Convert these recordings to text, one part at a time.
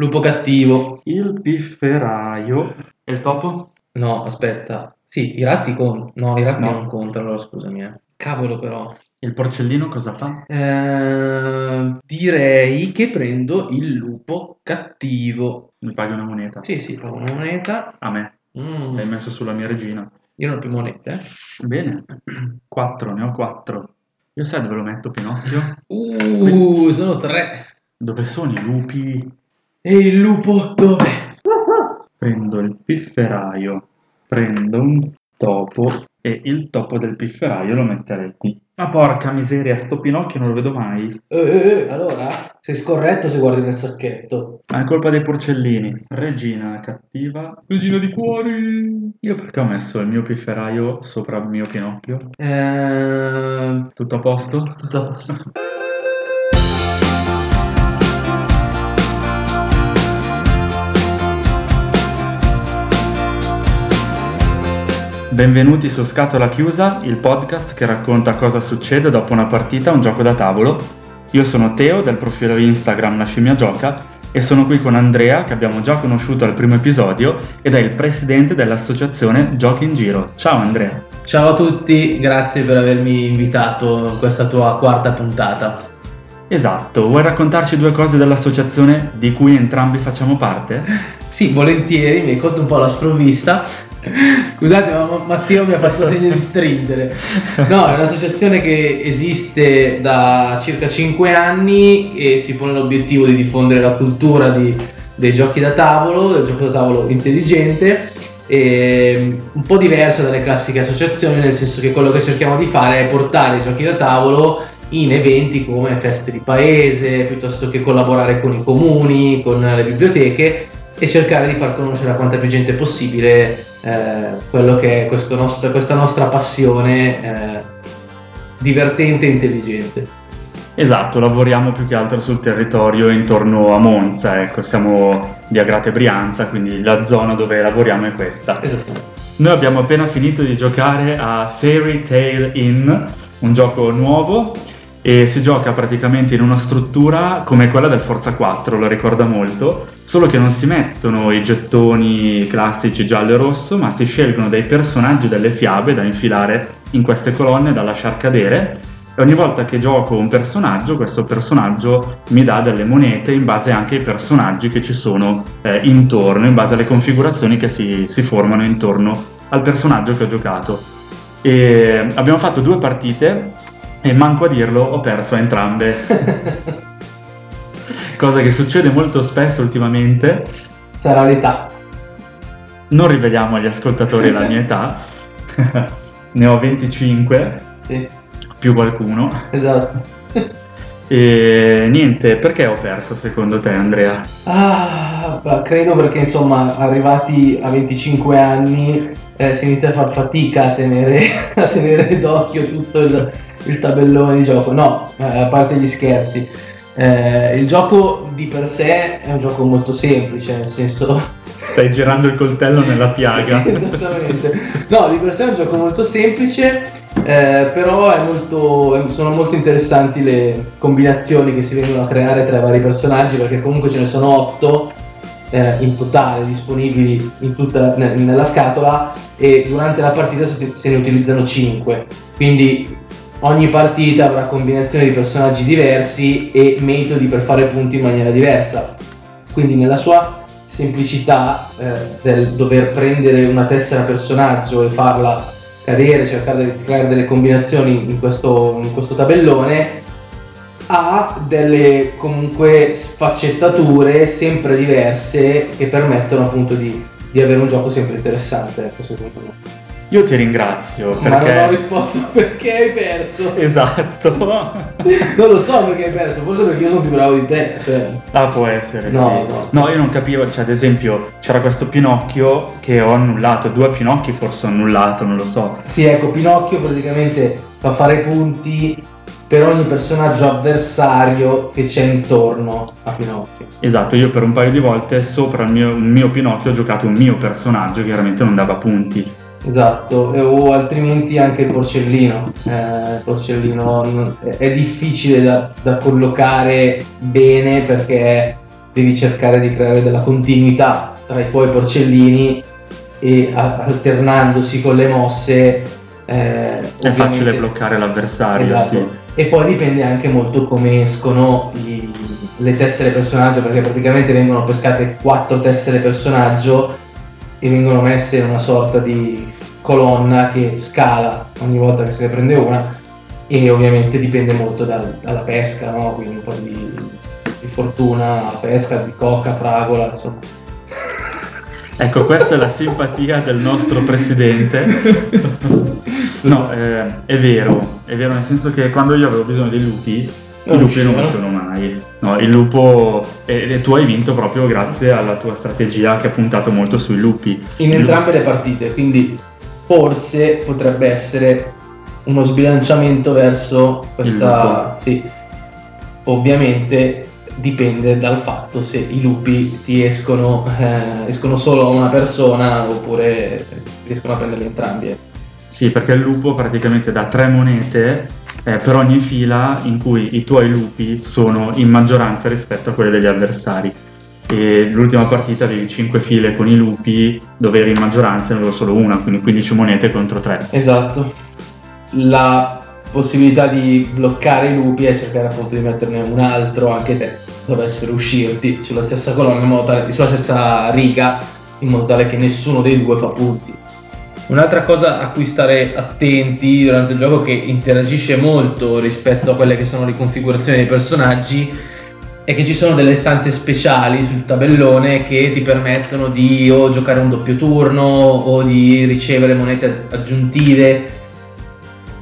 Lupo cattivo. Il pifferaio. E il topo? No, aspetta. Sì, i ratti contano. No, i ratti No. non contano, allora scusami. eh. Cavolo però. Il porcellino cosa fa? Eh, direi che prendo il lupo cattivo. Mi paghi una moneta? Sì, sì, trovo una moneta. A me. Mm, L'hai messo sulla mia regina. Io non ho più monete. eh. Bene. Quattro, ne ho quattro. Io sai dove lo metto, Pinocchio? Uh, sono tre. Dove sono i lupi? E il lupo dove? Prendo il pifferaio, prendo un topo e il topo del pifferaio lo metterei qui. Ma porca miseria, sto Pinocchio non lo vedo mai. Eh, eh, eh, allora, sei scorretto se guardi nel sacchetto. Ma è colpa dei porcellini. Regina cattiva. Regina di cuori. Io perché ho messo il mio pifferaio sopra il mio Pinocchio? Eh, Tutto a posto? tutto a posto. Benvenuti su Scatola Chiusa, il podcast che racconta cosa succede dopo una partita a un gioco da tavolo. Io sono Teo del profilo Instagram La Scimmia Gioca e sono qui con Andrea che abbiamo già conosciuto al primo episodio ed è il presidente dell'associazione Giochi in Giro. Ciao Andrea. Ciao a tutti, grazie per avermi invitato in questa tua quarta puntata. Esatto, vuoi raccontarci due cose dell'associazione di cui entrambi facciamo parte? Sì, volentieri, mi hai colto un po' la sprovvista. Scusate, ma Matteo mi ha fatto segno di stringere. No, è un'associazione che esiste da circa 5 anni e si pone l'obiettivo di diffondere la cultura di- dei giochi da tavolo, del gioco da tavolo intelligente, e un po' diversa dalle classiche associazioni, nel senso che quello che cerchiamo di fare è portare i giochi da tavolo in eventi come feste di paese, piuttosto che collaborare con i comuni, con le biblioteche e cercare di far conoscere a quanta più gente possibile eh, quello che è nostro- questa nostra passione eh, divertente e intelligente. Esatto, lavoriamo più che altro sul territorio intorno a Monza, ecco, siamo di Agrate Brianza, quindi la zona dove lavoriamo è questa. Esattamente. Noi abbiamo appena finito di giocare a Fairy Tale Inn, un gioco nuovo e si gioca praticamente in una struttura come quella del Forza 4, lo ricorda molto, solo che non si mettono i gettoni classici giallo e rosso, ma si scelgono dei personaggi delle fiabe da infilare in queste colonne da lasciar cadere. E ogni volta che gioco un personaggio, questo personaggio mi dà delle monete in base anche ai personaggi che ci sono eh, intorno, in base alle configurazioni che si, si formano intorno al personaggio che ho giocato. E abbiamo fatto due partite e manco a dirlo ho perso a entrambe, cosa che succede molto spesso ultimamente. Sarà l'età. Non riveliamo agli ascoltatori la mia età, ne ho 25 Sì, più qualcuno. esatto. E niente, perché ho perso secondo te Andrea? Ah, credo perché insomma arrivati a 25 anni eh, si inizia a far fatica a tenere, a tenere d'occhio tutto il, il tabellone di gioco. No, eh, a parte gli scherzi. Eh, il gioco di per sé è un gioco molto semplice, nel senso Stai girando il coltello nella piaga. Esattamente. No, di per sé è un gioco molto semplice, eh, però molto- è- sono molto interessanti le combinazioni che si vengono a creare tra i vari personaggi, perché comunque ce ne sono otto eh, in totale disponibili in tutta, ne- nella scatola e durante la partita se, se ne utilizzano 5. Quindi ogni partita avrà combinazioni di personaggi diversi e metodi per fare punti in maniera diversa. Quindi nella sua semplicità eh, del dover prendere una tessera personaggio e farla cadere, cercare di creare delle combinazioni in questo, in questo tabellone, ha delle comunque sfaccettature sempre diverse che permettono appunto di, di avere un gioco sempre interessante, ecco, secondo me. Io ti ringrazio Ma non ho perché... risposto perché hai perso. Esatto. Non lo so perché hai perso, forse perché io sono più bravo di te. Cioè. Ah, può essere, No, sì. no. io non capivo, cioè ad esempio c'era questo Pinocchio che ho annullato, due Pinocchi forse ho annullato, non lo so. Sì, ecco, Pinocchio praticamente fa fare punti per ogni personaggio avversario che c'è intorno a Pinocchio. Esatto, io per un paio di volte sopra il mio, il mio Pinocchio ho giocato un mio personaggio che chiaramente non dava punti. Esatto, o altrimenti anche il porcellino. Eh, il porcellino è- difficile da, da collocare bene perché devi cercare di creare della continuità tra i tuoi porcellini e alternandosi con le mosse eh, È facile bloccare l'avversario, Esatto. sì. E poi dipende anche molto come escono i- le tessere personaggio, perché praticamente vengono pescate quattro tessere personaggio e vengono messe in una sorta di colonna che scala ogni volta che se ne prende una e ovviamente dipende molto dal- dalla pesca, no? quindi un po' di, di fortuna, pesca, di coca, fragola, insomma. Ecco, questa è la simpatia del nostro presidente. No, eh, è vero, è vero nel senso che quando io avevo bisogno dei lupi, i Non lupi non uscivano. uscivano mai. No, il lupo... E, tu hai vinto proprio grazie alla tua strategia che ha puntato molto sui lupi. in entrambe le partite, quindi forse potrebbe essere uno sbilanciamento verso questa... Sì, ovviamente dipende dal fatto se i lupi ti escono, eh, escono solo a una persona oppure riescono a prenderli entrambi. eh. Sì, perché il lupo praticamente dà tre monete eh, per ogni fila in cui i tuoi lupi sono in maggioranza rispetto a quelle degli avversari. E l'ultima partita avevi 5 file con i lupi dove eri in maggioranza e avevo solo una, quindi 15 monete contro 3. Esatto. La possibilità di bloccare i lupi è cercare appunto di metterne un altro anche te dovesse riuscirti sulla stessa colonna in modo tale, sulla stessa riga in modo tale che nessuno dei due fa punti. Un'altra cosa a cui stare attenti durante il gioco che interagisce molto rispetto a quelle che sono le configurazioni dei personaggi è che ci sono delle stanze speciali sul tabellone che ti permettono di o giocare un doppio turno o di ricevere monete aggiuntive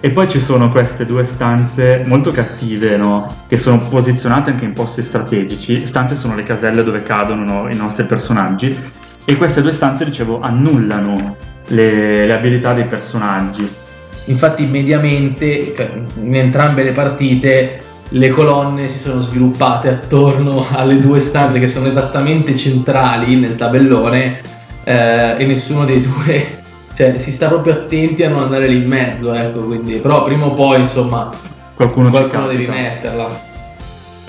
E poi ci sono queste due stanze molto cattive, no? Che sono posizionate anche in posti strategici. Stanze sono le caselle dove cadono no, i nostri personaggi. E queste due stanze, dicevo, annullano le, le abilità dei personaggi. Infatti, mediamente, cioè, in entrambe le partite, le colonne si sono sviluppate attorno alle due stanze che sono esattamente centrali nel tabellone eh, e nessuno dei due. Cioè, si sta proprio attenti a non andare lì in mezzo, ecco, quindi. Però prima o poi, insomma, Qualcuno, qualcuno devi metterla.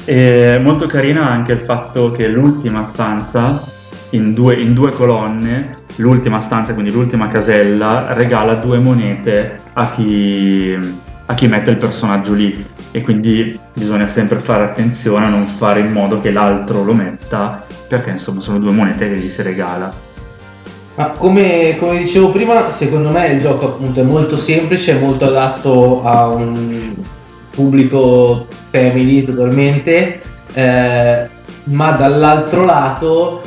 E molto carina anche il fatto che l'ultima stanza, in due, in due colonne, l'ultima stanza, quindi l'ultima casella, regala due monete a chi, a chi mette il personaggio lì. E quindi bisogna sempre fare attenzione a non fare in modo che l'altro lo metta, perché insomma sono due monete che gli si regala. Ma come, come dicevo prima, secondo me il gioco appunto è molto semplice, è molto adatto a un pubblico family totalmente, eh, ma dall'altro lato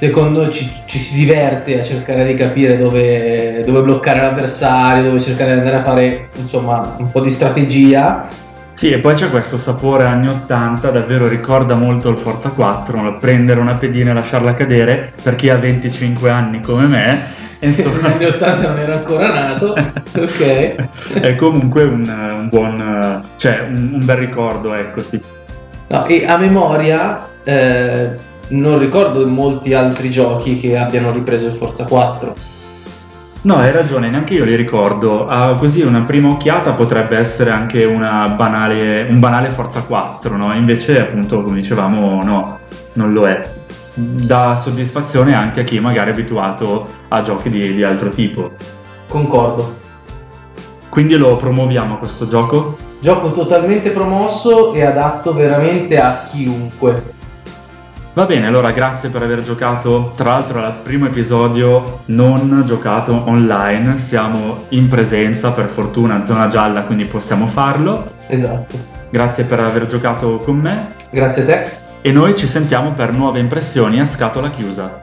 secondo ci, ci si diverte a cercare di capire dove, dove bloccare l'avversario, dove cercare di andare a fare insomma un po' di strategia. Sì, e poi c'è questo sapore anni 80, davvero ricorda molto il Forza 4, no? prendere una pedina e lasciarla cadere, per chi ha 25 anni come me, insomma... Negli anni 80 non ero ancora nato, ok. è comunque un, un buon, cioè un, un bel ricordo, ecco, sì. No, e a memoria eh, non ricordo molti altri giochi che abbiano ripreso il Forza 4. No, hai ragione, neanche io li ricordo. Ah, così una prima occhiata potrebbe essere anche una banale, un banale Forza 4, no? Invece, appunto, come dicevamo, no, non lo è. Dà soddisfazione anche a chi magari è abituato a giochi di, di altro tipo. Concordo. Quindi lo promuoviamo questo gioco? Gioco totalmente promosso e adatto veramente a chiunque. Va bene, allora grazie per aver giocato. Tra l'altro al primo episodio non giocato online, siamo in presenza per fortuna, zona gialla, quindi possiamo farlo. Esatto. Grazie per aver giocato con me Grazie a te. e noi ci sentiamo per nuove impressioni a scatola chiusa.